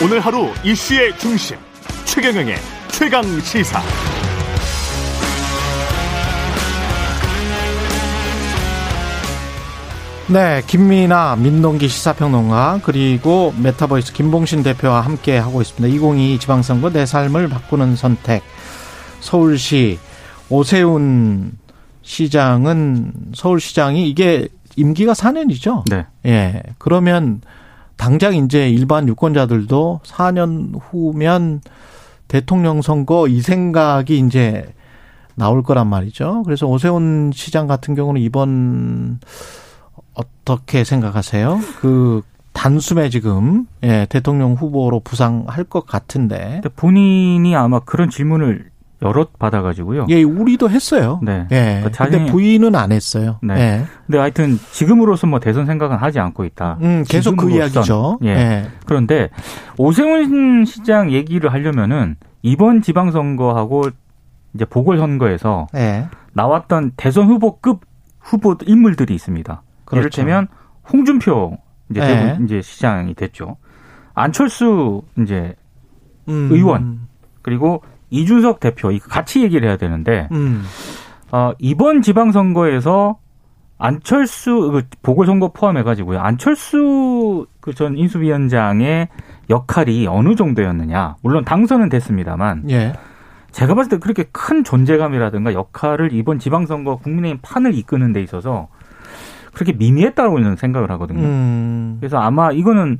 오늘 하루 이슈의 중심 최경영의 최강 시사. 네, 김민아 민동기 시사평론가 그리고 메타보이스 김봉신 대표와 함께 하고 있습니다. 2022 지방선거 내 삶을 바꾸는 선택. 서울시 오세훈 시장은 서울시장이 이게 임기가 4년이죠. 네. 예. 그러면 당장 이제 일반 유권자들도 4년 후면 대통령 선거 이 생각이 이제 나올 거란 말이죠. 그래서 오세훈 시장 같은 경우는 이번 어떻게 생각하세요? 그 단숨에 지금 예, 대통령 후보로 부상할 것 같은데. 본인이 아마 그런 질문을 여럿 받아가지고요. 예, 우리도 했어요. 네. 예. 그 근데 자신이- 부인은 안 했어요. 네. 예. 근데 하여튼 지금으로서 뭐 대선 생각은 하지 않고 있다. 음, 계속 그 지금으로선. 이야기죠. 예. 예. 그런데 오세훈 시장 얘기를 하려면은 이번 지방선거하고 이제 보궐선거에서 예. 나왔던 대선 후보급 후보 인물들이 있습니다. 그렇죠. 이를테면 홍준표 이제 네. 대구 이제 시장이 됐죠. 안철수 이제 음. 의원. 그리고 이준석 대표 같이 얘기를 해야 되는데 음. 어, 이번 지방선거에서 안철수 그 보궐선거 포함해가지고요. 안철수 그 전 인수위원장의 역할이 어느 정도였느냐. 물론 당선은 됐습니다만 예. 제가 봤을 때 그렇게 큰 존재감이라든가 역할을 이번 지방선거 국민의힘 판을 이끄는 데 있어서 그렇게 미미했다고 저는 생각을 하거든요. 음. 그래서 아마 이거는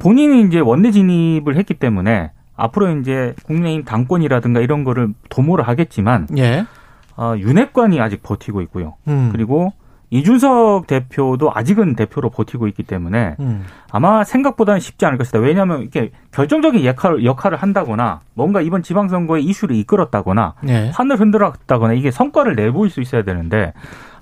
본인이 이제 원내 진입을 했기 때문에 앞으로 이제 국민의힘 당권이라든가 이런 거를 도모를 하겠지만 예. 어, 윤핵관이 아직 버티고 있고요. 음. 그리고 이준석 대표도 아직은 대표로 버티고 있기 때문에 음. 아마 생각보다는 쉽지 않을 것이다. 왜냐하면 이렇게 결정적인 역할을, 역할을 한다거나 뭔가 이번 지방선거에 이슈를 이끌었다거나 예. 판을 흔들었다거나 이게 성과를 내보일 수 있어야 되는데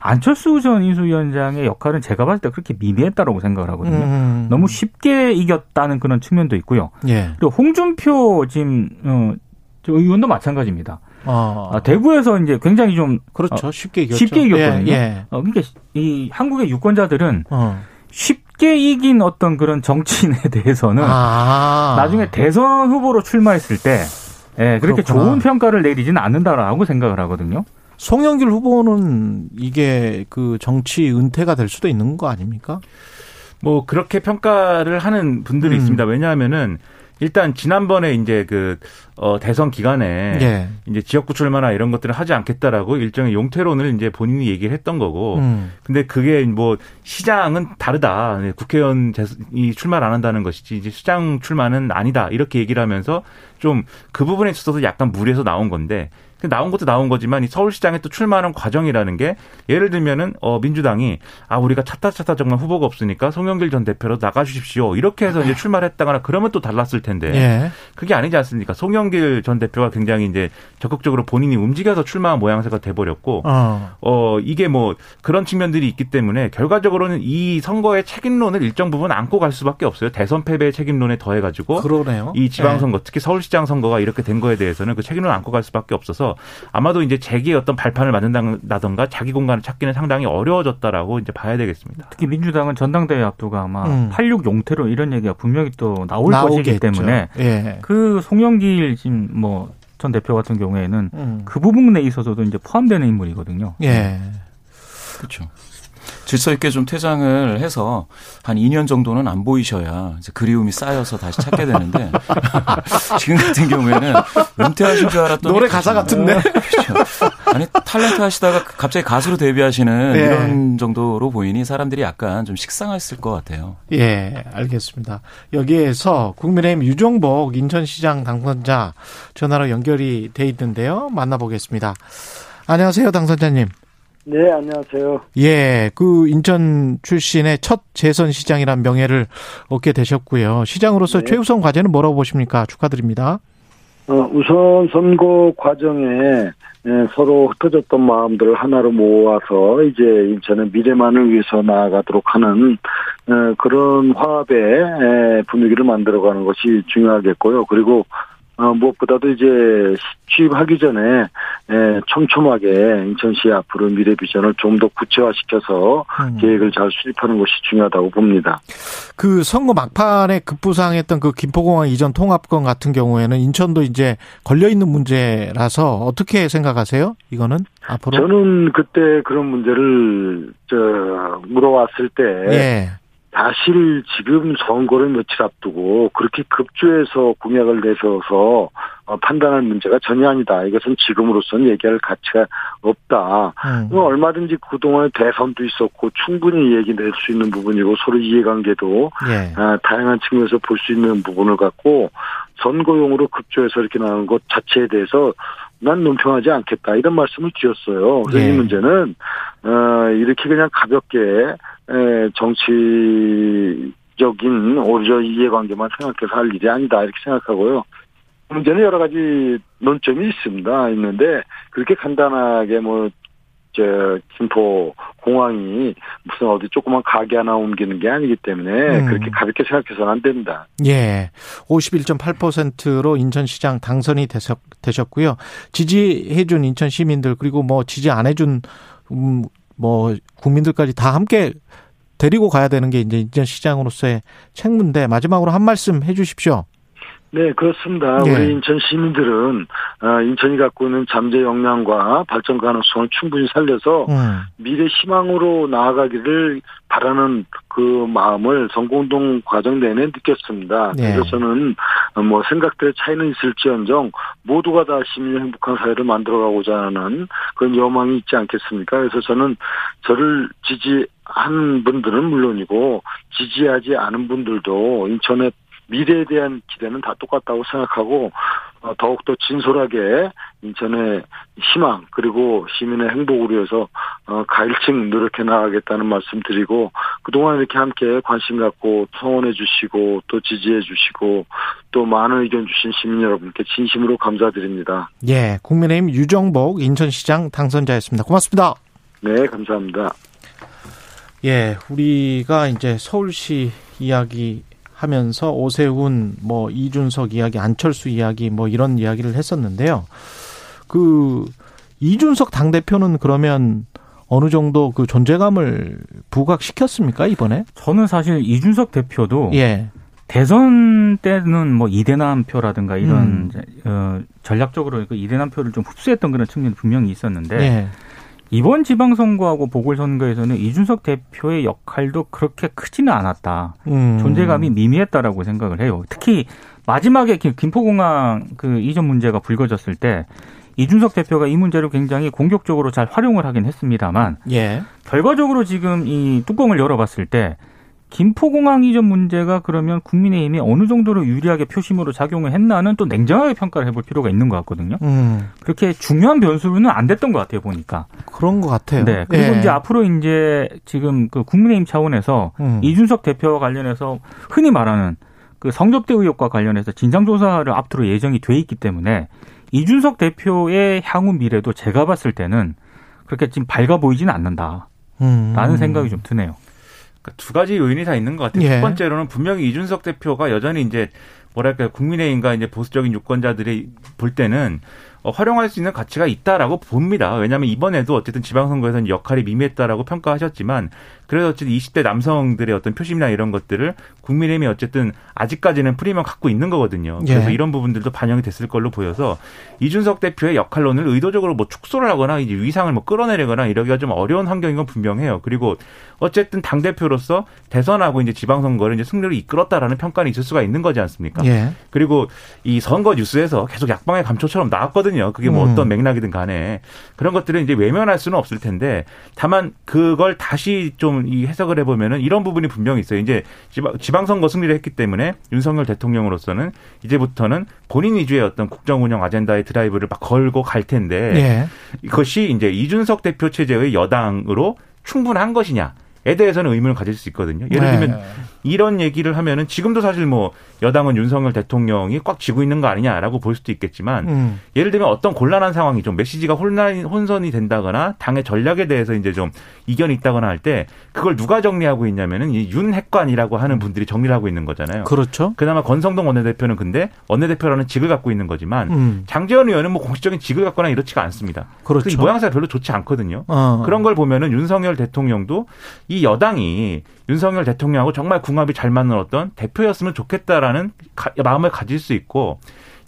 안철수 전 인수위원장의 역할은 제가 봤을 때 그렇게 미미했다라고 생각을 하거든요. 음. 너무 쉽게 이겼다는 그런 측면도 있고요. 예. 그리고 홍준표 지금 어, 저 의원도 마찬가지입니다. 어. 아, 대구에서 이제 굉장히 좀 그렇죠. 쉽게 이겼죠. 쉽게 이겼거든요. 예. 예. 어, 그러니까 이 한국의 유권자들은 어. 쉽게 이긴 어떤 그런 정치인에 대해서는 아. 나중에 대선 후보로 출마했을 때 예, 그렇게 그렇구나. 좋은 평가를 내리지는 않는다라고 생각을 하거든요. 송영길 후보는 이게 그 정치 은퇴가 될 수도 있는 거 아닙니까? 뭐 그렇게 평가를 하는 분들이 음. 있습니다. 왜냐하면은 일단 지난번에 이제 그 어, 대선 기간에 예. 이제 지역구 출마나 이런 것들을 하지 않겠다라고 일종의 용태론을 이제 본인이 얘기를 했던 거고. 음. 근데 그게 뭐 시장은 다르다. 네, 국회의원 이 출마를 안 한다는 것이지 이제 시장 출마는 아니다. 이렇게 얘기를 하면서 좀 그 부분에 있어서 약간 무리해서 나온 건데 그 나온 것도 나온 거지만 이 서울시장에 또 출마하는 과정이라는 게 예를 들면은 어 민주당이 아 우리가 찾다 찾다 정말 후보가 없으니까 송영길 전 대표로 나가주십시오 이렇게 해서 이제 출마를 했다거나 그러면 또 달랐을 텐데 예. 그게 아니지 않습니까? 송영길 전 대표가 굉장히 이제 적극적으로 본인이 움직여서 출마한 모양새가 돼버렸고 어. 어, 이게 뭐 그런 측면들이 있기 때문에 결과적으로는 이 선거의 책임론을 일정 부분 안고 갈 수밖에 없어요. 대선 패배의 책임론에 더해가지고 그러네요. 이 지방선거 특히 서울시장 선거가 이렇게 된 거에 대해서는 그 책임을 안고 갈 수밖에 없어서 아마도 이제 재기의 어떤 발판을 만든다던가 자기 공간을 찾기는 상당히 어려워졌다라고 이제 봐야 되겠습니다. 특히 민주당은 전당대회 앞두고 아마 음. 86 용태로 이런 얘기가 분명히 또 나올 나오겠죠. 것이기 때문에 예. 그 송영길 지금 뭐 전 대표 같은 경우에는 음. 그 부분에 있어서도 이제 포함되는 인물이거든요. 예. 그렇죠. 질서 있게 좀 퇴장을 해서 한 2년 정도는 안 보이셔야 그리움이 쌓여서 다시 찾게 되는데 지금 같은 경우에는 은퇴하신 줄 알았더니 노래 가사 같은데? 그렇죠. 아니 탤런트 하시다가 갑자기 가수로 데뷔하시는 예. 이런 정도로 보이니 사람들이 약간 좀 식상했을 것 같아요. 예, 알겠습니다. 여기에서 국민의힘 유종복 인천시장 당선자 전화로 연결이 돼 있는데요. 만나보겠습니다. 안녕하세요, 당선자님. 네, 안녕하세요. 예, 그 인천 출신의 첫 재선 시장이란 명예를 얻게 되셨고요. 시장으로서 네. 최우선 과제는 뭐라고 보십니까? 축하드립니다. 어, 우선 선거 과정에 예, 서로 흩어졌던 마음들을 하나로 모아서 이제 인천의 미래만을 위해서 나아가도록 하는 어, 그런 화합의 예, 분위기를 만들어가는 것이 중요하겠고요. 그리고 어, 무엇보다도 이제 취임하기 전에 에, 촘촘하게 인천시 앞으로 미래 비전을 좀 더 구체화시켜서 음. 계획을 잘 수립하는 것이 중요하다고 봅니다. 그 선거 막판에 급부상했던 그 김포공항 이전 통합권 같은 경우에는 인천도 이제 걸려 있는 문제라서 어떻게 생각하세요? 이거는 앞으로? 저는 그때 그런 문제를 저 물어왔을 때 예. 사실 지금 선거를 며칠 앞두고 그렇게 급조해서 공약을 내세워서 어, 판단할 문제가 전혀 아니다. 이것은 지금으로서는 얘기할 가치가 없다. 음. 뭐 얼마든지 그동안에 대선도 있었고 충분히 얘기 낼 수 있는 부분이고 서로 이해관계도 예. 아, 다양한 측면에서 볼 수 있는 부분을 갖고 선거용으로 급조해서 이렇게 나오는 것 자체에 대해서 난 논평하지 않겠다 이런 말씀을 드렸어요. 그래서 예. 이 문제는 어, 이렇게 그냥 가볍게 에, 정치적인 오히려 이해관계만 생각해서 할 일이 아니다 이렇게 생각하고요. 문제는 여러 가지 논점이 있습니다. 있는데 그렇게 간단하게 뭐 저 김포 공항이 무슨 어디 조그만 가게 하나 옮기는 게 아니기 때문에 음. 그렇게 가볍게 생각해서는 안 된다. 예. 51.8%로 인천시장 당선이 되셨, 되셨고요. 지지해준 인천 시민들 그리고 뭐 지지 안 해준 음, 뭐 국민들까지 다 함께 데리고 가야 되는 게 이제 인천 시장으로서의 책무인데 마지막으로 한 말씀 해주십시오. 네, 그렇습니다. 예. 우리 인천 시민들은 어, 인천이 갖고 있는 잠재 역량과 발전 가능성을 충분히 살려서 음. 미래 희망으로 나아가기를 바라는 그 마음을 선거운동 과정 내내 느꼈습니다. 네. 그래서 저는 뭐 생각들의 차이는 있을지언정 모두가 다 시민의 행복한 사회를 만들어가고자 하는 그런 여망이 있지 않겠습니까? 그래서 저는 저를 지지 한 분들은 물론이고 지지하지 않은 분들도 인천의 미래에 대한 기대는 다 똑같다고 생각하고 어, 더욱더 진솔하게 인천의 희망 그리고 시민의 행복을 위해서 어, 가일층 노력해 나가겠다는 말씀 드리고 그동안 이렇게 함께 관심 갖고 성원해 주시고 또 지지해 주시고 또 많은 의견 주신 시민 여러분께 진심으로 감사드립니다. 예. 국민의힘 유정복 인천시장 당선자였습니다. 고맙습니다. 네, 감사합니다. 예. 우리가 이제 서울시 이야기 하면서 오세훈, 뭐 이준석 이야기, 안철수 이야기, 뭐 이런 이야기를 했었는데요. 그 이준석 당 대표는 그러면 어느 정도 그 존재감을 부각시켰습니까 이번에? 저는 사실 이준석 대표도 예, 대선 때는 뭐 이대남 표라든가 이런 음. 어, 전략적으로 그 이대남 표를 좀 흡수했던 그런 측면이 분명히 있었는데 예, 이번 지방선거하고 보궐선거에서는 이준석 대표의 역할도 그렇게 크지는 않았다. 음. 존재감이 미미했다라고 생각을 해요. 특히 마지막에 김- 김포공항 그 이전 문제가 불거졌을 때 이준석 대표가 이 문제를 굉장히 공격적으로 잘 활용을 하긴 했습니다만 예, 결과적으로 지금 이 뚜껑을 열어봤을 때 김포공항 이전 문제가 그러면 국민의힘이 어느 정도로 유리하게 표심으로 작용을 했나는 또 냉정하게 평가를 해볼 필요가 있는 것 같거든요. 음, 그렇게 중요한 변수는 안 됐던 것 같아요 보니까. 그런 것 같아요. 네. 그리고 예. 이제 앞으로 이제 지금 그 국민의힘 차원에서 음. 이준석 대표와 관련해서 흔히 말하는 그 성접대 의혹과 관련해서 진상조사를 앞으로 예정이 돼 있기 때문에 이준석 대표의 향후 미래도 제가 봤을 때는 그렇게 지금 밝아 보이지는 않는다 라는 음. 생각이 좀 드네요. 그러니까 두 가지 요인이 다 있는 것 같아요. 예. 첫 번째로는 분명히 이준석 대표가 여전히 이제 뭐랄까 국민의힘과 이제 보수적인 유권자들이 볼 때는 어, 활용할 수 있는 가치가 있다라고 봅니다. 왜냐하면 이번에도 어쨌든 지방선거에서는 역할이 미미했다라고 평가하셨지만 그래도 어쨌든 20대 남성들의 어떤 표심이나 이런 것들을 국민의힘이 어쨌든 아직까지는 프리미엄 갖고 있는 거거든요. 그래서 예. 이런 부분들도 반영이 됐을 걸로 보여서 이준석 대표의 역할론을 의도적으로 뭐 축소를 하거나 이제 위상을 뭐 끌어내리거나 이러기가 좀 어려운 환경인 건 분명해요. 그리고 어쨌든 당 대표로서 대선하고 이제 지방선거를 이제 승리로 이끌었다라는 평가는 있을 수가 있는 거지 않습니까? 예. 그리고 이 선거 뉴스에서 계속 약방의 감초처럼 나왔거든요. 그게 뭐 음. 어떤 맥락이든 간에 그런 것들은 이제 외면할 수는 없을 텐데 다만 그걸 다시 좀 이 해석을 해보면은 이런 부분이 분명히 있어요. 이제 지방, 지방선거 승리를 했기 때문에 윤석열 대통령으로서는 이제부터는 본인 위주의 어떤 국정 운영 아젠다의 드라이브를 막 걸고 갈 텐데 예. 이것이 이제 이준석 대표 체제의 여당으로 충분한 것이냐 에 대해서는 의문을 가질 수 있거든요. 예를 네. 들면 이런 얘기를 하면은 지금도 사실 뭐 여당은 윤석열 대통령이 꽉 쥐고 있는 거 아니냐라고 볼 수도 있겠지만 음. 예를 들면 어떤 곤란한 상황이 좀 메시지가 혼란 혼선이 된다거나 당의 전략에 대해서 이제 좀 이견이 있다거나 할 때 그걸 누가 정리하고 있냐면은 이 윤핵관이라고 하는 분들이 정리를 하고 있는 거잖아요. 그렇죠. 그나마 권성동 원내대표는 근데 원내대표라는 직을 갖고 있는 거지만 음. 장재원 의원은 뭐 공식적인 직을 갖거나 이렇지가 않습니다. 그렇죠. 이 모양새가 별로 좋지 않거든요. 어. 그런 걸 보면은 윤석열 대통령도 이 여당이 윤석열 대통령하고 정말 궁합이 잘 맞는 어떤 대표였으면 좋겠다라는 가- 마음을 가질 수 있고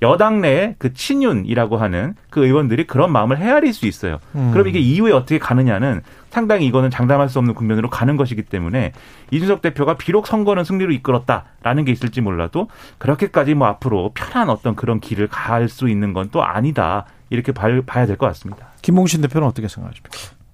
여당 내에 그 친윤이라고 하는 그 의원들이 그런 마음을 헤아릴 수 있어요. 음. 그럼 이게 이후에 어떻게 가느냐는 상당히 이거는 장담할 수 없는 국면으로 가는 것이기 때문에 이준석 대표가 비록 선거는 승리로 이끌었다라는 게 있을지 몰라도 그렇게까지 뭐 앞으로 편한 어떤 그런 길을 갈 수 있는 건 또 아니다. 이렇게 봐- 봐야 될 것 같습니다. 김봉신 대표는 어떻게 생각하십니까?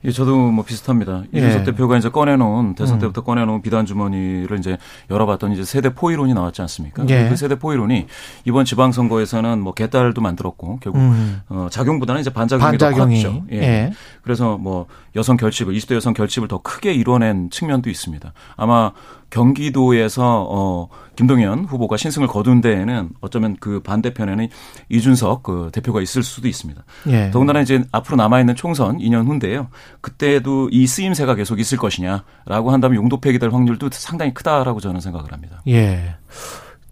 예, 저도 뭐 비슷합니다. 예. 이준석 대표가 이제 꺼내놓은 대선 음. 때부터 꺼내놓은 비단 주머니를 이제 열어봤더니 이제 세대 포이론이 나왔지 않습니까? 예. 그 세대 포이론이 이번 지방선거에서는 뭐 개딸도 만들었고 결국 음. 어, 작용보다는 이제 반작용이, 반작용이. 더 컸죠. 예. 예. 그래서 뭐 여성 결집을 20대 여성 결집을 더 크게 이뤄낸 측면도 있습니다. 아마 경기도에서 어 김동연 후보가 신승을 거둔 데에는 어쩌면 그 반대편에는 이준석 그 대표가 있을 수도 있습니다. 예. 더군다나 이제 앞으로 남아 있는 총선 2년 후인데요. 그때도 이 쓰임새가 계속 있을 것이냐라고 한다면 용도폐기 될 확률도 상당히 크다라고 저는 생각을 합니다. 예.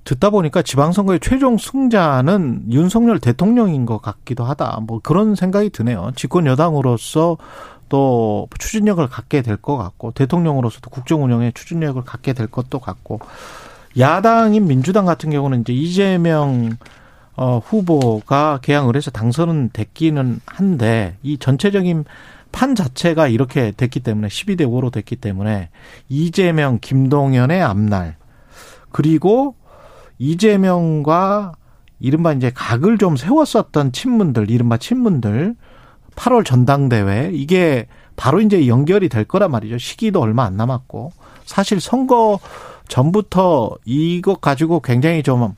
듣다 보니까 지방선거의 최종 승자는 윤석열 대통령인 것 같기도 하다. 뭐 그런 생각이 드네요. 집권 여당으로서 또 추진력을 갖게 될 것 같고 대통령으로서도 국정 운영에 추진력을 갖게 될 것도 같고 야당인 민주당 같은 경우는 이제 이재명 어, 후보가 개항을 해서 당선은 됐기는 한데 이 전체적인 판 자체가 이렇게 됐기 때문에 12대 5로 됐기 때문에 이재명, 김동연의 앞날 그리고 이재명과 이른바 이제 각을 좀 세웠었던 친문들, 이른바 친문들 8월 전당대회 이게 바로 이제 연결이 될 거란 말이죠. 시기도 얼마 안 남았고 사실 선거 전부터 이것 가지고 굉장히 좀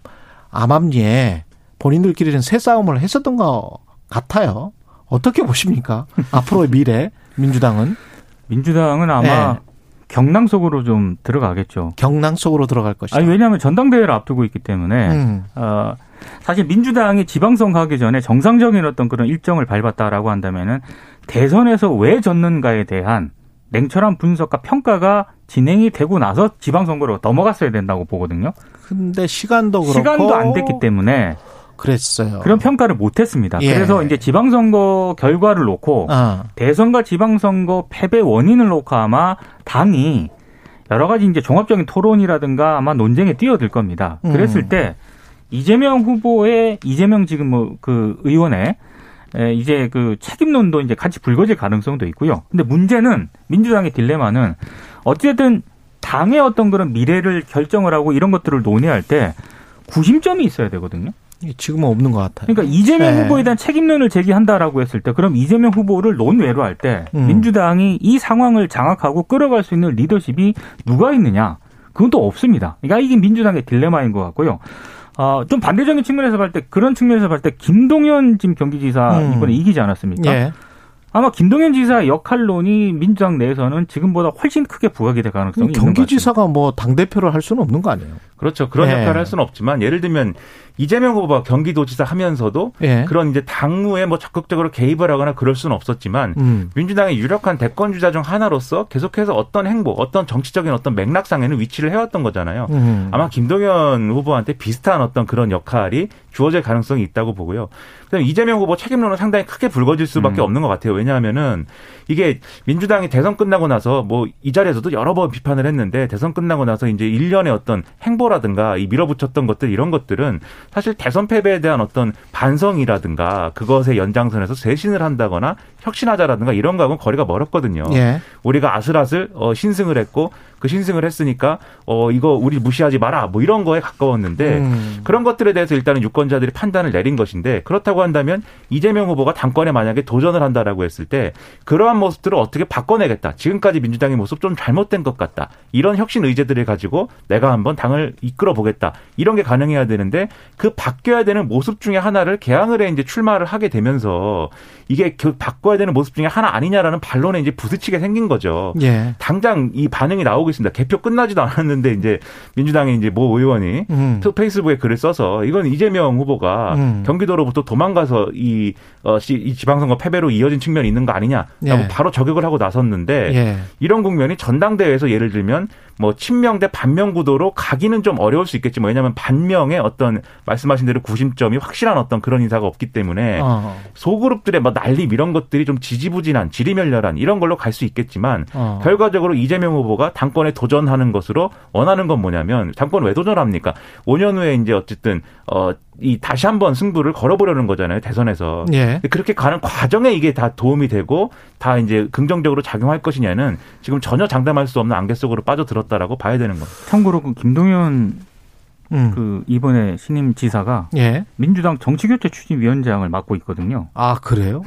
암암리에 본인들끼리는 새 싸움을 했었던 것 같아요. 어떻게 보십니까? 앞으로의 미래 민주당은 민주당은 아마 네. 경랑 속으로 좀 들어가겠죠. 경랑 속으로 들어갈 것이다. 아니 왜냐하면 전당대회를 앞두고 있기 때문에 음. 어, 사실 민주당이 지방선거 하기 전에 정상적인 어떤 그런 일정을 밟았다라고 한다면은 대선에서 왜 졌는가에 대한 냉철한 분석과 평가가 진행이 되고 나서 지방선거로 넘어갔어야 된다고 보거든요. 근데 시간도 그렇고 시간도 안 됐기 때문에 그랬어요. 그런 평가를 못 했습니다. 예. 그래서 이제 지방선거 결과를 놓고 아, 대선과 지방선거 패배 원인을 놓고 아마 당이 여러 가지 이제 종합적인 토론이라든가 아마 논쟁에 뛰어들 겁니다. 음. 그랬을 때 이재명 후보의 이재명 지금 뭐 그 의원의 에, 이제 그 책임론도 이제 같이 불거질 가능성도 있고요. 근데 문제는 민주당의 딜레마는 어쨌든 당의 어떤 그런 미래를 결정을 하고 이런 것들을 논의할 때 구심점이 있어야 되거든요. 지금은 없는 것 같아요. 그러니까 이재명 네. 후보에 대한 책임론을 제기한다라고 했을 때 그럼 이재명 후보를 논외로 할 때 음. 민주당이 이 상황을 장악하고 끌어갈 수 있는 리더십이 누가 있느냐? 그건 또 없습니다. 그러니까 이게 민주당의 딜레마인 것 같고요. 어, 좀 반대적인 측면에서 볼 때 그런 측면에서 볼 때 김동연 지금 경기지사 음. 이번에 이기지 않았습니까? 예. 아마 김동연 지사의 역할론이 민주당 내에서는 지금보다 훨씬 크게 부각이 될 가능성이 있는 것 같습니다. 경기지사가 뭐 당대표를 할 수는 없는 거 아니에요? 그렇죠. 그런 네. 역할을 할 수는 없지만 예를 들면 이재명 후보가 경기도지사 하면서도 예. 그런 이제 당무에 뭐 적극적으로 개입을 하거나 그럴 수는 없었지만 음. 민주당의 유력한 대권 주자 중 하나로서 계속해서 어떤 행보, 어떤 정치적인 어떤 맥락상에는 위치를 해왔던 거잖아요. 음. 아마 김동연 후보한테 비슷한 어떤 그런 역할이 주어질 가능성이 있다고 보고요. 그다음에 이재명 후보 책임론은 상당히 크게 불거질 수밖에 음. 없는 것 같아요. 왜냐하면은 이게 민주당이 대선 끝나고 나서 뭐 이 자리에서도 여러 번 비판을 했는데 대선 끝나고 나서 이제 일련의 어떤 행보 라든가 이 밀어붙였던 것들 이런 것들은 사실 대선 패배에 대한 어떤 반성이라든가 그것의 연장선에서 쇄신을 한다거나 혁신하자라든가 이런 거하고는 거리가 멀었거든요. 예. 우리가 아슬아슬 어, 신승을 했고 그 신승을 했으니까 어 이거 우리 무시하지 마라 뭐 이런 거에 가까웠는데 음. 그런 것들에 대해서 일단은 유권자들이 판단을 내린 것인데 그렇다고 한다면 이재명 후보가 당권에 만약에 도전을 한다라고 했을 때 그러한 모습들을 어떻게 바꿔내겠다. 지금까지 민주당의 모습 좀 잘못된 것 같다. 이런 혁신 의제들을 가지고 내가 한번 당을 이끌어 보겠다. 이런 게 가능해야 되는데 그 바뀌어야 되는 모습 중에 하나를 개항을 해 이제 출마를 하게 되면서 이게 그 바꿔야 바꿔야 되는 모습 중에 하나 아니냐라는 반론에 이제 부딪히게 생긴 거죠. 예. 당장 이 반응이 나오고 있습니다. 개표 끝나지도 않았는데 이제 민주당의 이제 모 의원이 음. 또 페이스북에 글을 써서 이건 이재명 후보가 음. 경기도로부터 도망가서 이, 어, 시- 이 지방선거 패배로 이어진 측면이 있는 거 아니냐라고 예. 바로 저격을 하고 나섰는데 예. 이런 국면이 전당대회에서 예를 들면 뭐 친명 대 반명 구도로 가기는 좀 어려울 수 있겠지만 왜냐하면 반명의 어떤 말씀하신 대로 구심점이 확실한 어떤 그런 인사가 없기 때문에 어. 소그룹들의 뭐 난림 이런 것들이 좀 지지부진한 지리멸렬한 이런 걸로 갈 수 있겠지만 어. 결과적으로 이재명 후보가 당권 에 도전하는 것으로 원하는 건 뭐냐면 당권 왜 도전합니까? 5년 후에 이제 어쨌든 어 이 다시 한번 승부를 걸어보려는 거잖아요 대선에서. 예. 그렇게 가는 과정에 이게 다 도움이 되고 다 이제 긍정적으로 작용할 것이냐는 지금 전혀 장담할 수 없는 안개 속으로 빠져들었다라고 봐야 되는 겁니다. 참고로 그 김동연 음. 그 이번에 신임 지사가 예. 민주당 정치교체 추진위원장을 맡고 있거든요. 아, 그래요?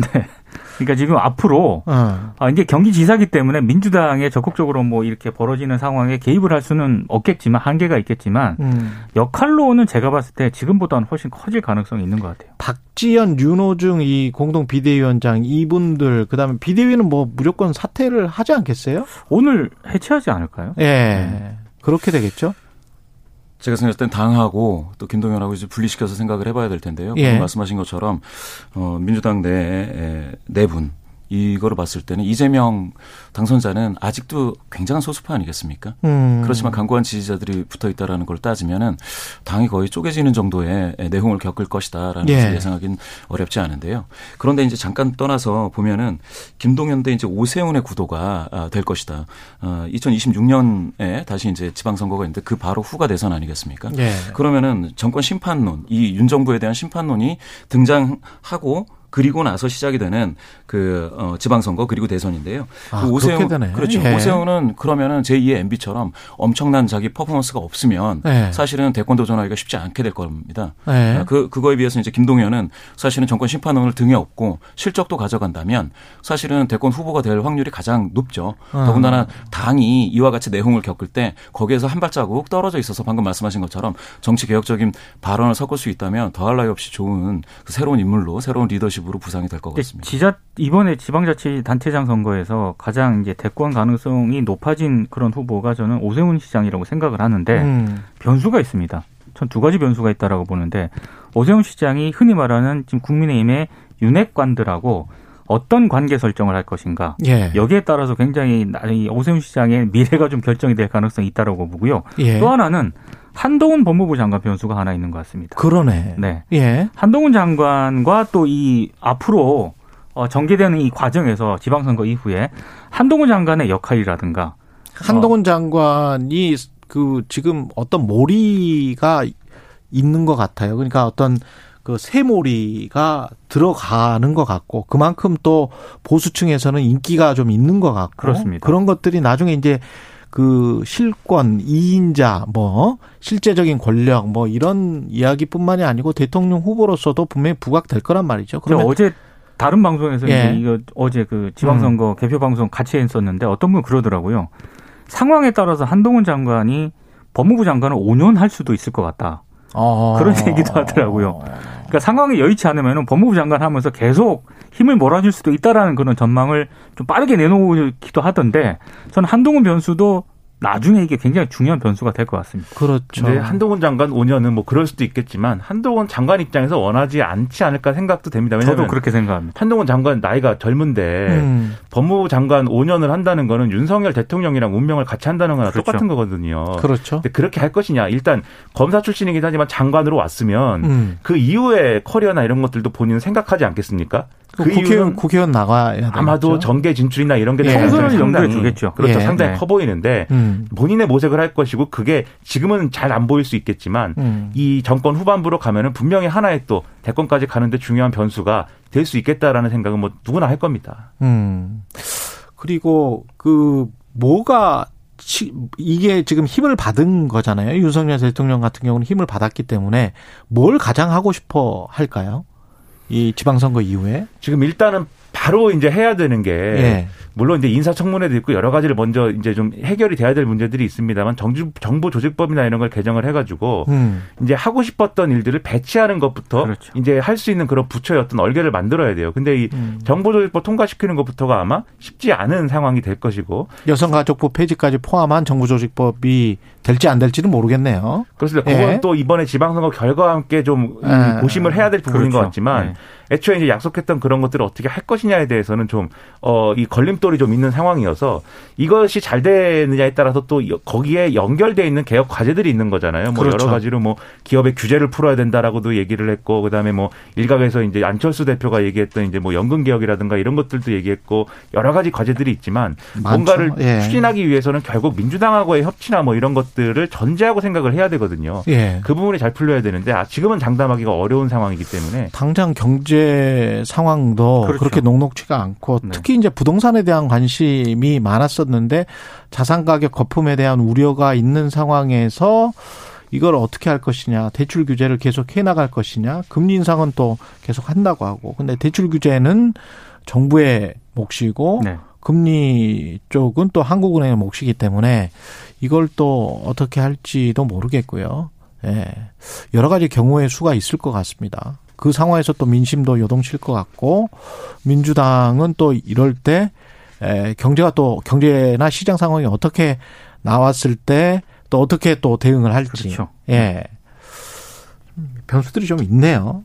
그러니까 지금 앞으로 어. 아, 이제 경기지사기 때문에 민주당에 적극적으로 뭐 이렇게 벌어지는 상황에 개입을 할 수는 없겠지만 한계가 있겠지만 음. 역할로는 제가 봤을 때 지금보다는 훨씬 커질 가능성이 있는 것 같아요. 박지연, 윤호중 이 공동 비대위원장 이분들 그다음에 비대위는 뭐 무조건 사퇴를 하지 않겠어요? 오늘 해체하지 않을까요? 예. 그렇게 되겠죠? 제가 생각할 땐 당하고 또 김동연하고 이제 분리시켜서 생각을 해봐야 될 텐데요. 예. 말씀하신 것처럼 어, 민주당 내네 분 이거를 봤을 때는 이재명 당선자는 아직도 굉장한 소수파 아니겠습니까? 음. 그렇지만 강고한 지지자들이 붙어 있다라는 걸 따지면은 당이 거의 쪼개지는 정도의 내홍을 겪을 것이다라는 예. 것을 예상하기는 어렵지 않은데요. 그런데 이제 잠깐 떠나서 보면은 김동연 대 이제 오세훈의 구도가 아, 될 것이다. 어, 2026년에 다시 이제 지방선거가 있는데 그 바로 후가 대선 아니겠습니까? 예. 그러면은 정권 심판론, 이 윤 정부에 대한 심판론이 등장하고 그리고 나서 시작이 되는 그 어, 지방선거 그리고 대선인데요. 아, 그 오세훈. 그렇죠. 예. 오세훈은 그러면은 제2의 MB처럼 엄청난 자기 퍼포먼스가 없으면 예. 사실은 대권 도전하기가 쉽지 않게 될 겁니다. 예. 아, 그 그거에 비해서 이제 김동연은 사실은 정권 심판론을 등에 업고 실적도 가져간다면 사실은 대권 후보가 될 확률이 가장 높죠. 어. 더군다나 당이 이와 같이 내홍을 겪을 때 거기에서 한 발자국 떨어져 있어서 방금 말씀하신 것처럼 정치 개혁적인 발언을 섞을 수 있다면 더할 나위 없이 좋은 그 새로운 인물로 새로운 리더십 으로 부상이 될것 근데 같습니다. 지자 이번에 지방자치단체장 선거에서 가장 이제 대권 가능성이 높아진 그런 후보가 저는 오세훈 시장이라고 생각을 하는데 음. 변수가 있습니다. 전 두 가지 변수가 있다라고 보는데 오세훈 시장이 흔히 말하는 지금 국민의힘의 윤핵관들하고 어떤 관계 설정을 할 것인가 예. 여기에 따라서 굉장히 오세훈 시장의 미래가 좀 결정이 될 가능성이 있다라고 보고요. 예. 또 하나는 한동훈 법무부 장관 변수가 하나 있는 것 같습니다. 그러네. 네. 예. 한동훈 장관과 또 이 앞으로 어, 전개되는 이 과정에서 지방선거 이후에 한동훈 장관의 역할이라든가 한동훈 장관이 그 지금 어떤 몰이가 있는 것 같아요. 그러니까 어떤 그 새몰이가 들어가는 것 같고 그만큼 또 보수층에서는 인기가 좀 있는 것 같고 그렇습니다. 그런 것들이 나중에 이제 그 실권, 이인자, 뭐 실제적인 권력, 뭐 이런 이야기뿐만이 아니고 대통령 후보로서도 분명히 부각될 거란 말이죠. 그러면 어제 다른 방송에서 예. 음. 이제 이거 어제 그 지방선거 개표 방송 같이 했었는데 어떤 분 그러더라고요. 상황에 따라서 한동훈 장관이 법무부 장관을 5년 할 수도 있을 것 같다. 어. 그런 얘기도 하더라고요. 그러니까 상황이 여의치 않으면 법무부 장관 하면서 계속 힘을 몰아줄 수도 있다라는 그런 전망을 좀 빠르게 내놓기도 하던데 저는 한동훈 변수도 나중에 이게 굉장히 중요한 변수가 될 것 같습니다. 그렇죠. 근데 한동훈 장관 5년은 뭐 그럴 수도 있겠지만 한동훈 장관 입장에서 원하지 않지 않을까 생각도 됩니다. 왜냐하면 저도 그렇게 생각합니다. 한동훈 장관 나이가 젊은데 음. 법무부 장관 5년을 한다는 거는 윤석열 대통령이랑 운명을 같이 한다는 거나 그렇죠. 똑같은 거거든요. 그렇죠. 근데 그렇게 할 것이냐? 일단 검사 출신이긴 하지만 장관으로 왔으면 음. 그 이후에 커리어나 이런 것들도 본인은 생각하지 않겠습니까? 그그 국회의원 국회의원 나가야. 아마도 정계 진출이나 이런 게 예. 총선을 염두에 상당히 두겠죠. 그렇죠. 예. 상당히 네. 커 보이는데 음. 본인의 모색을 할 것이고 그게 지금은 잘 안 보일 수 있겠지만 음. 이 정권 후반부로 가면은 분명히 하나의 또 대권까지 가는데 중요한 변수가 될 수 있겠다라는 생각은 뭐 누구나 할 겁니다. 음. 그리고 그 뭐가 치- 이게 지금 힘을 받은 거잖아요. 윤석열 대통령 같은 경우는 힘을 받았기 때문에 뭘 가장 하고 싶어 할까요? 이 지방선거 이후에? 지금 일단은 바로 이제 해야 되는 게 예. 물론 이제 인사청문회도 있고 여러 가지를 먼저 이제 좀 해결이 돼야 될 문제들이 있습니다만 정부 정부 조직법이나 이런 걸 개정을 해가지고 음. 이제 하고 싶었던 일들을 배치하는 것부터 그렇죠. 이제 할 수 있는 그런 부처의 어떤 얼개를 만들어야 돼요. 근데 이 음. 정보조직법 통과시키는 것부터가 아마 쉽지 않은 상황이 될 것이고 여성가족부 폐지까지 포함한 정부조직법이 될지 안 될지는 모르겠네요. 그렇습니다. 예. 그건 또 이번에 지방선거 결과와 함께 좀 예. 고심을 해야 될 부분인 그렇죠. 것 같지만 네. 애초에 이제 약속했던 그런 것들을 어떻게 할 것이냐에 대해서는 좀, 어, 이 걸림돌이 좀 있는 상황이어서 이것이 잘 되느냐에 따라서 또 여- 거기에 연결돼 있는 개혁 과제들이 있는 거잖아요. 뭐 그렇죠. 여러 가지로 뭐 기업의 규제를 풀어야 된다라고도 얘기를 했고 그다음에 뭐 일각에서 이제 안철수 대표가 얘기했던 이제 뭐 연금 개혁이라든가 이런 것들도 얘기했고 여러 가지 과제들이 있지만 많죠. 뭔가를 예. 추진하기 위해서는 결국 민주당하고의 협치나 뭐 이런 것들을 전제하고 생각을 해야 되거든요. 예. 그 부분이 잘 풀려야 되는데 아, 지금은 장담하기가 어려운 상황이기 때문에 당장 경제 상황도 그렇죠. 그렇게 녹록치가 않고 네. 특히 이제 부동산에 대한 관심이 많았었는데 자산 가격 거품에 대한 우려가 있는 상황에서 이걸 어떻게 할 것이냐, 대출 규제를 계속 해 나갈 것이냐, 금리 인상은 또 계속 한다고 하고. 근데 대출 규제는 정부의 몫이고 네. 금리 쪽은 또 한국은행의 몫이기 때문에 이걸 또 어떻게 할지도 모르겠고요. 예. 여러 가지 경우의 수가 있을 것 같습니다. 그 상황에서 또 민심도 요동칠 것 같고 민주당은 또 이럴 때 에, 경제가 또 경제나 시장 상황이 어떻게 나왔을 때 또 어떻게 또 대응을 할지. 그렇죠. 예. 음, 변수들이 좀 있네요.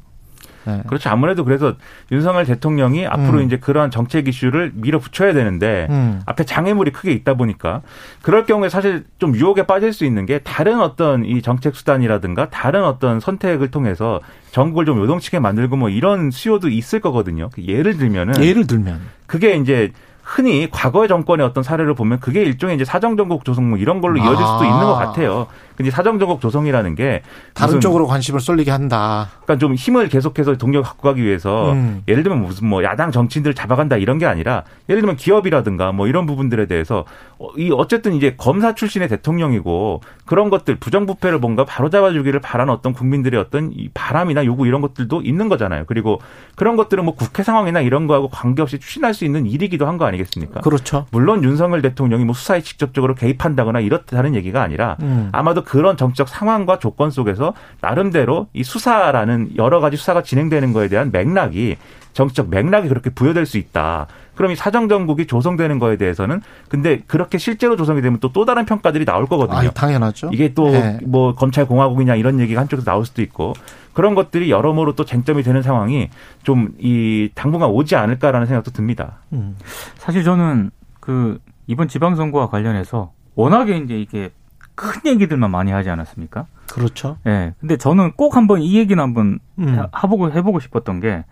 예. 그렇죠. 아무래도 그래서 윤석열 대통령이 앞으로 음. 이제 그러한 정책 이슈를 밀어붙여야 되는데 음. 앞에 장애물이 크게 있다 보니까 그럴 경우에 사실 좀 유혹에 빠질 수 있는 게 다른 어떤 이 정책 수단이라든가 다른 어떤 선택을 통해서 전국을 좀 요동치게 만들고 뭐 이런 수요도 있을 거거든요. 그 예를 들면은 예를 들면 그게 이제 흔히 과거의 정권의 어떤 사례를 보면 그게 일종의 이제 사정전국 조성 뭐 이런 걸로 이어질 수도 아. 있는 것 같아요. 근데 사정전국 조성이라는 게 다른 쪽으로 관심을 쏠리게 한다. 그러니까 좀 힘을 계속해서 동력 갖고 가기 위해서 음. 예를 들면 무슨 뭐 야당 정치인들 잡아간다 이런 게 아니라 예를 들면 기업이라든가 뭐 이런 부분들에 대해서 어, 이 어쨌든 이제 검사 출신의 대통령이고 그런 것들 부정부패를 뭔가 바로 잡아주기를 바라는 어떤 국민들의 어떤 이 바람이나 요구 이런 것들도 있는 거잖아요. 그리고 그런 것들은 뭐 국회 상황이나 이런 거하고 관계없이 추진할 수 있는 일이기도 한 거 아니겠습니까? 그렇죠. 물론 윤석열 대통령이 뭐 수사에 직접적으로 개입한다거나 이렇다는 얘기가 아니라 음. 아마도 그런 정치적 상황과 조건 속에서 나름대로 이 수사라는 여러 가지 수사가 진행되는 거에 대한 맥락이 정치적 맥락이 그렇게 부여될 수 있다. 그럼 이 사정정국이 조성되는 거에 대해서는 근데 그렇게 실제로 조성이 되면 또 또 다른 평가들이 나올 거거든요. 아, 당연하죠. 이게 또 네. 뭐 검찰 공화국이냐 이런 얘기가 한쪽에서 나올 수도 있고 그런 것들이 여러모로 또 쟁점이 되는 상황이 좀 이 당분간 오지 않을까라는 생각도 듭니다. 음. 사실 저는 그 이번 지방선거와 관련해서 워낙에 이제 이게 큰 얘기들만 많이 하지 않았습니까? 그렇죠. 예. 근데 저는 꼭 한번 이 얘기는 한번 음. 해보고 해보고 싶었던 게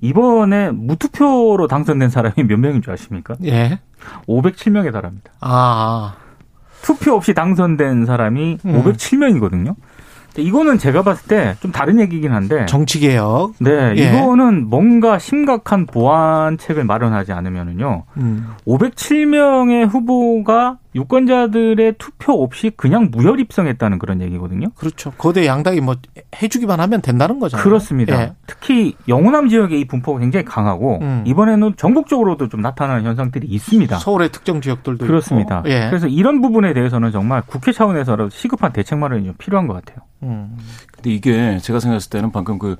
이번에 무투표로 당선된 사람이 몇 명인 줄 아십니까? 예. 507명에 달합니다. 아, 투표 없이 당선된 사람이 음. 507명이거든요. 이거는 제가 봤을 때 좀 다른 얘기긴 한데 정치개혁. 네, 예. 이거는 뭔가 심각한 보완책을 마련하지 않으면은요. 음. 507명의 후보가 유권자들의 투표 없이 그냥 무혈 입성했다는 그런 얘기거든요. 그렇죠. 거대 양당이 뭐 해주기만 하면 된다는 거잖아요. 그렇습니다. 예. 특히 영호남 지역의 이 분포가 굉장히 강하고 음. 이번에는 전국적으로도 좀 나타나는 현상들이 있습니다. 서울의 특정 지역들도 그렇습니다. 있고. 예. 그래서 이런 부분에 대해서는 정말 국회 차원에서라도 시급한 대책 마련이 좀 필요한 것 같아요. 음. 근데 이게 제가 생각했을 때는 방금 그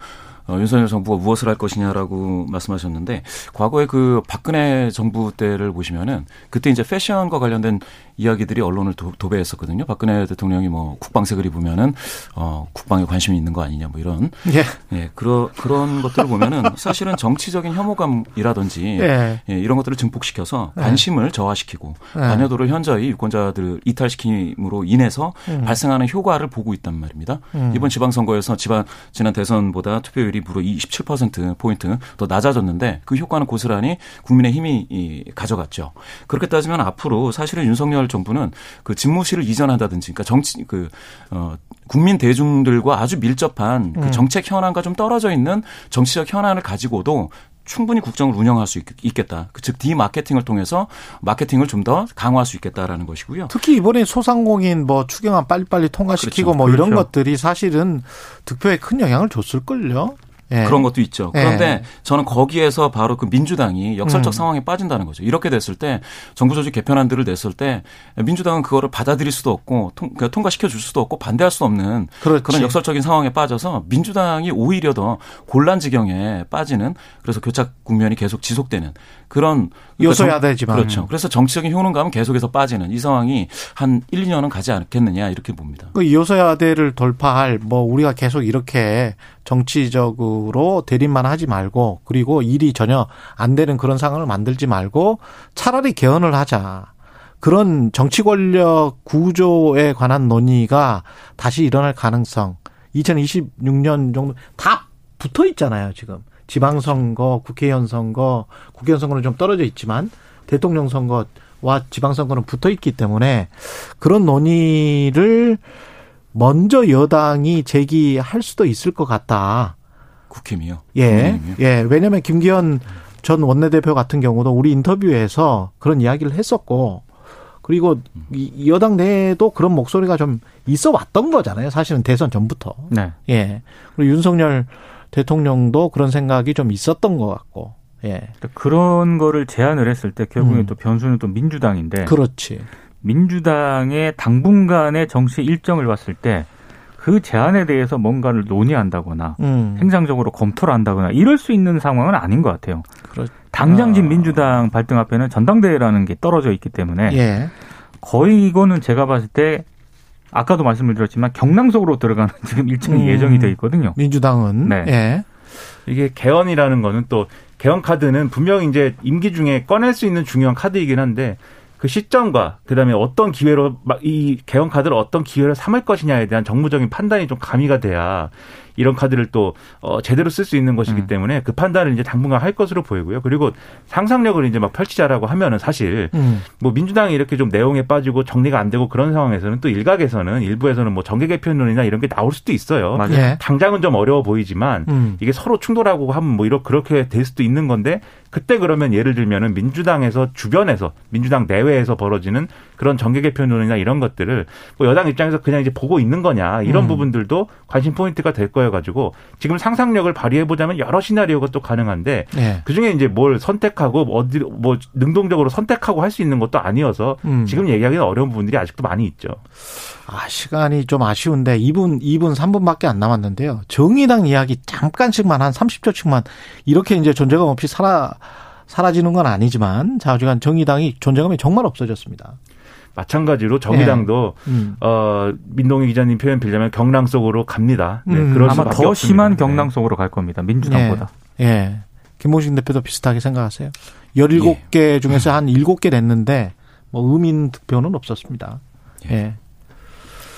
어, 윤석열 정부가 무엇을 할 것이냐라고 말씀하셨는데 과거에 그 박근혜 정부 때를 보시면은 그때 이제 패션과 관련된 이야기들이 언론을 도, 도배했었거든요. 박근혜 대통령이 뭐 국방색을 입으면은 어 국방에 관심이 있는 거 아니냐 뭐 이런 예. 예 그런 그런 것들을 보면은 사실은 정치적인 혐오감이라든지 예. 예, 이런 것들을 증폭시켜서 네. 관심을 저하시키고 네. 관여도를 현저히 유권자들 이탈시킴으로 인해서 음. 발생하는 효과를 보고 있단 말입니다. 음. 이번 지방선거에서 지방 지난 대선보다 투표율이 무려 27% 포인트 더 낮아졌는데 그 효과는 고스란히 국민의힘이 이, 가져갔죠. 그렇게 따지면 앞으로 사실은 윤석열 정부는 그 집무실을 이전한다든지, 그러니까 정치 그 어, 국민 대중들과 아주 밀접한 그 음. 정책 현안과 좀 떨어져 있는 정치적 현안을 가지고도 충분히 국정을 운영할 수 있- 있겠다. 그즉 디마케팅을 통해서 마케팅을 좀 더 강화할 수 있겠다라는 것이고요. 특히 이번에 소상공인 뭐 추경안 빨리빨리 통과시키고 그렇죠. 뭐 이런 그렇죠. 것들이 사실은 득표에 큰 영향을 줬을걸요. 예. 그런 것도 있죠. 예. 그런데 저는 거기에서 바로 그 민주당이 역설적 음. 상황에 빠진다는 거죠. 이렇게 됐을 때 정부 조직 개편안들을 냈을 때 민주당은 그거를 받아들일 수도 없고 통, 그러니까 통과시켜 줄 수도 없고 반대할 수 없는 그렇지. 그런 역설적인 상황에 빠져서 민주당이 오히려 더 곤란 지경에 빠지는 그래서 교착 국면이 계속 지속되는 그런 그러니까 요소야대지만. 그렇죠. 그래서 정치적인 효능감은 계속해서 빠지는 이 상황이 한 1, 2년은 가지 않겠느냐 이렇게 봅니다. 그 여소야대를 돌파할 뭐 우리가 계속 이렇게 정치적으로 대립만 하지 말고 그리고 일이 전혀 안 되는 그런 상황을 만들지 말고 차라리 개헌을 하자. 그런 정치 권력 구조에 관한 논의가 다시 일어날 가능성 2026년 정도 다 붙어 있잖아요, 지금. 지방선거, 국회의원 선거, 국회의원 선거는 좀 떨어져 있지만 대통령 선거와 지방선거는 붙어 있기 때문에 그런 논의를 먼저 여당이 제기할 수도 있을 것 같다. 국힘이요. 예. 국민의힘이요? 예. 왜냐면 김기현 전 원내대표 같은 경우도 우리 인터뷰에서 그런 이야기를 했었고 그리고 이 여당 내에도 그런 목소리가 좀 있어 왔던 거잖아요. 사실은 대선 전부터. 네. 예. 그리고 윤석열 대통령도 그런 생각이 좀 있었던 것 같고. 예. 그러니까 그런 거를 제안을 했을 때 결국에 음. 또 변수는 또 민주당인데 그렇지. 민주당의 당분간의 정치 일정을 봤을 때 그 제안에 대해서 뭔가를 논의한다거나 음. 행정적으로 검토를 한다거나 이럴 수 있는 상황은 아닌 것 같아요. 그렇 당장 지금 아. 민주당 발등 앞에는 전당대회라는 게 떨어져 있기 때문에 예. 거의 이거는 제가 봤을 때 아까도 말씀을 드렸지만 경랑속으로 들어가는 지금 일정이 음. 예정이 돼 있거든요. 민주당은 네. 예. 이게 개헌이라는 거는 또 개헌 카드는 분명히 이제 임기 중에 꺼낼 수 있는 중요한 카드이긴 한데 그 시점과 그다음에 어떤 기회로 막이 개헌 카드를 어떤 기회로 삼을 것이냐에 대한 정무적인 판단이 좀 가미가 돼야 이런 카드를 또 어, 제대로 쓸 수 있는 것이기 음. 때문에 그 판단을 이제 당분간 할 것으로 보이고요. 그리고 상상력을 이제 막 펼치자라고 하면은 사실 음. 뭐 민주당이 이렇게 좀 내용에 빠지고 정리가 안 되고 그런 상황에서는 또 일각에서는 일부에서는 뭐 정계 개편론이나 이런 게 나올 수도 있어요. 맞아요. 예. 당장은 좀 어려워 보이지만 음. 이게 서로 충돌하고 하면 뭐 이렇게 그렇게 될 수도 있는 건데 그때 그러면 예를 들면은 민주당에서 주변에서 민주당 내외에서 벌어지는 그런 정계 개편론이나 이런 것들을 뭐 여당 입장에서 그냥 이제 보고 있는 거냐 이런 음. 부분들도 관심 포인트가 될 거여 가지고 지금 상상력을 발휘해 보자면 여러 시나리오가 또 가능한데 예. 그 중에 이제 뭘 선택하고 어디 뭐 능동적으로 선택하고 할 수 있는 것도 아니어서 음. 지금 얘기하기는 어려운 부분들이 아직도 많이 있죠. 아, 시간이 좀 아쉬운데 2분, 2분, 3분밖에 안 남았는데요. 정의당 이야기 잠깐씩만 한 30초씩만 이렇게 이제 존재감 없이 사라 사라지는 건 아니지만 자주간 정의당이 존재감이 정말 없어졌습니다. 마찬가지로 정의당도 음. 어 민동희 기자님 표현 빌자면 경랑 속으로 갑니다. 네, 음, 그럴 아마 더 없습니다. 심한 네. 경랑 속으로 갈 겁니다. 민주당보다. 예. 김봉식 대표도 비슷하게 생각하세요? 17개 중에서 한 7개 냈는데 뭐 의민 득표는 없었습니다. 예.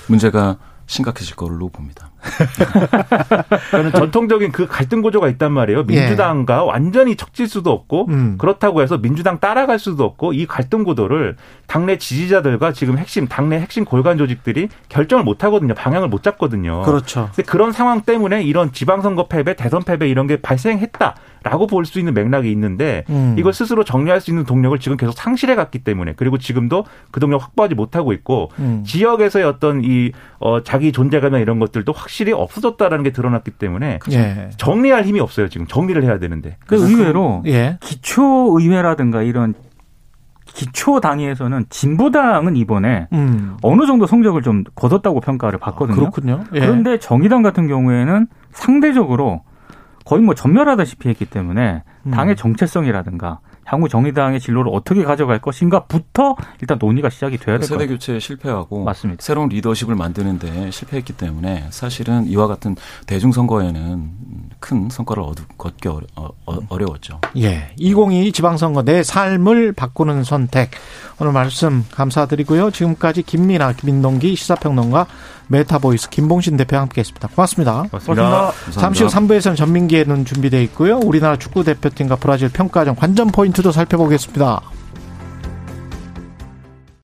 문제가 심각해질 걸로 봅니다. 저는 전통적인 그 갈등 구조가 있단 말이에요. 민주당과 완전히 척질 수도 없고 예. 음. 그렇다고 해서 민주당 따라갈 수도 없고 이 갈등 구도를 당내 지지자들과 지금 핵심 당내 핵심 골간 조직들이 결정을 못 하거든요. 방향을 못 잡거든요. 그렇죠. 그런 상황 때문에 이런 지방선거 패배, 대선 패배 이런 게 발생했다라고 볼 수 있는 맥락이 있는데 음. 이걸 스스로 정리할 수 있는 동력을 지금 계속 상실해 갔기 때문에 그리고 지금도 그 동력 확보하지 못하고 있고 음. 지역에서의 어떤 이 어, 자기 존재감이나 이런 것들도 확실히 없어졌다라는 게 드러났기 때문에 예. 정리할 힘이 없어요. 지금 정리를 해야 되는데. 그 의외로 예. 기초 의회라든가 이런 기초 단위에서는 진보당은 이번에 음. 어느 정도 성적을 좀 거뒀다고 평가를 받거든요. 그렇군요. 예. 그런데 정의당 같은 경우에는 상대적으로 거의 뭐 전멸하다시피 했기 때문에 음. 당의 정체성이라든가 향후 정의당의 진로를 어떻게 가져갈 것인가부터 일단 논의가 시작이 돼야 될것 세대 같아요. 교체에 실패하고 맞습니다. 새로운 리더십을 만드는데 실패했기 때문에 사실은 이와 같은 대중 선거에는 큰 성과를 얻, 걷기 어려, 어, 어, 어려웠죠. 예. 2022 지방선거 내 삶을 바꾸는 선택. 오늘 말씀 감사드리고요. 지금까지 김민아, 김민동기 시사평론가 메타보이스 김봉신 대표와 함께 했습니다. 고맙습니다. 고맙습니다. 잠시 후 3부에서는 전민기에는 준비되어 있고요. 우리나라 축구 대표팀과 브라질 평가전 관전 포인트도 살펴보겠습니다.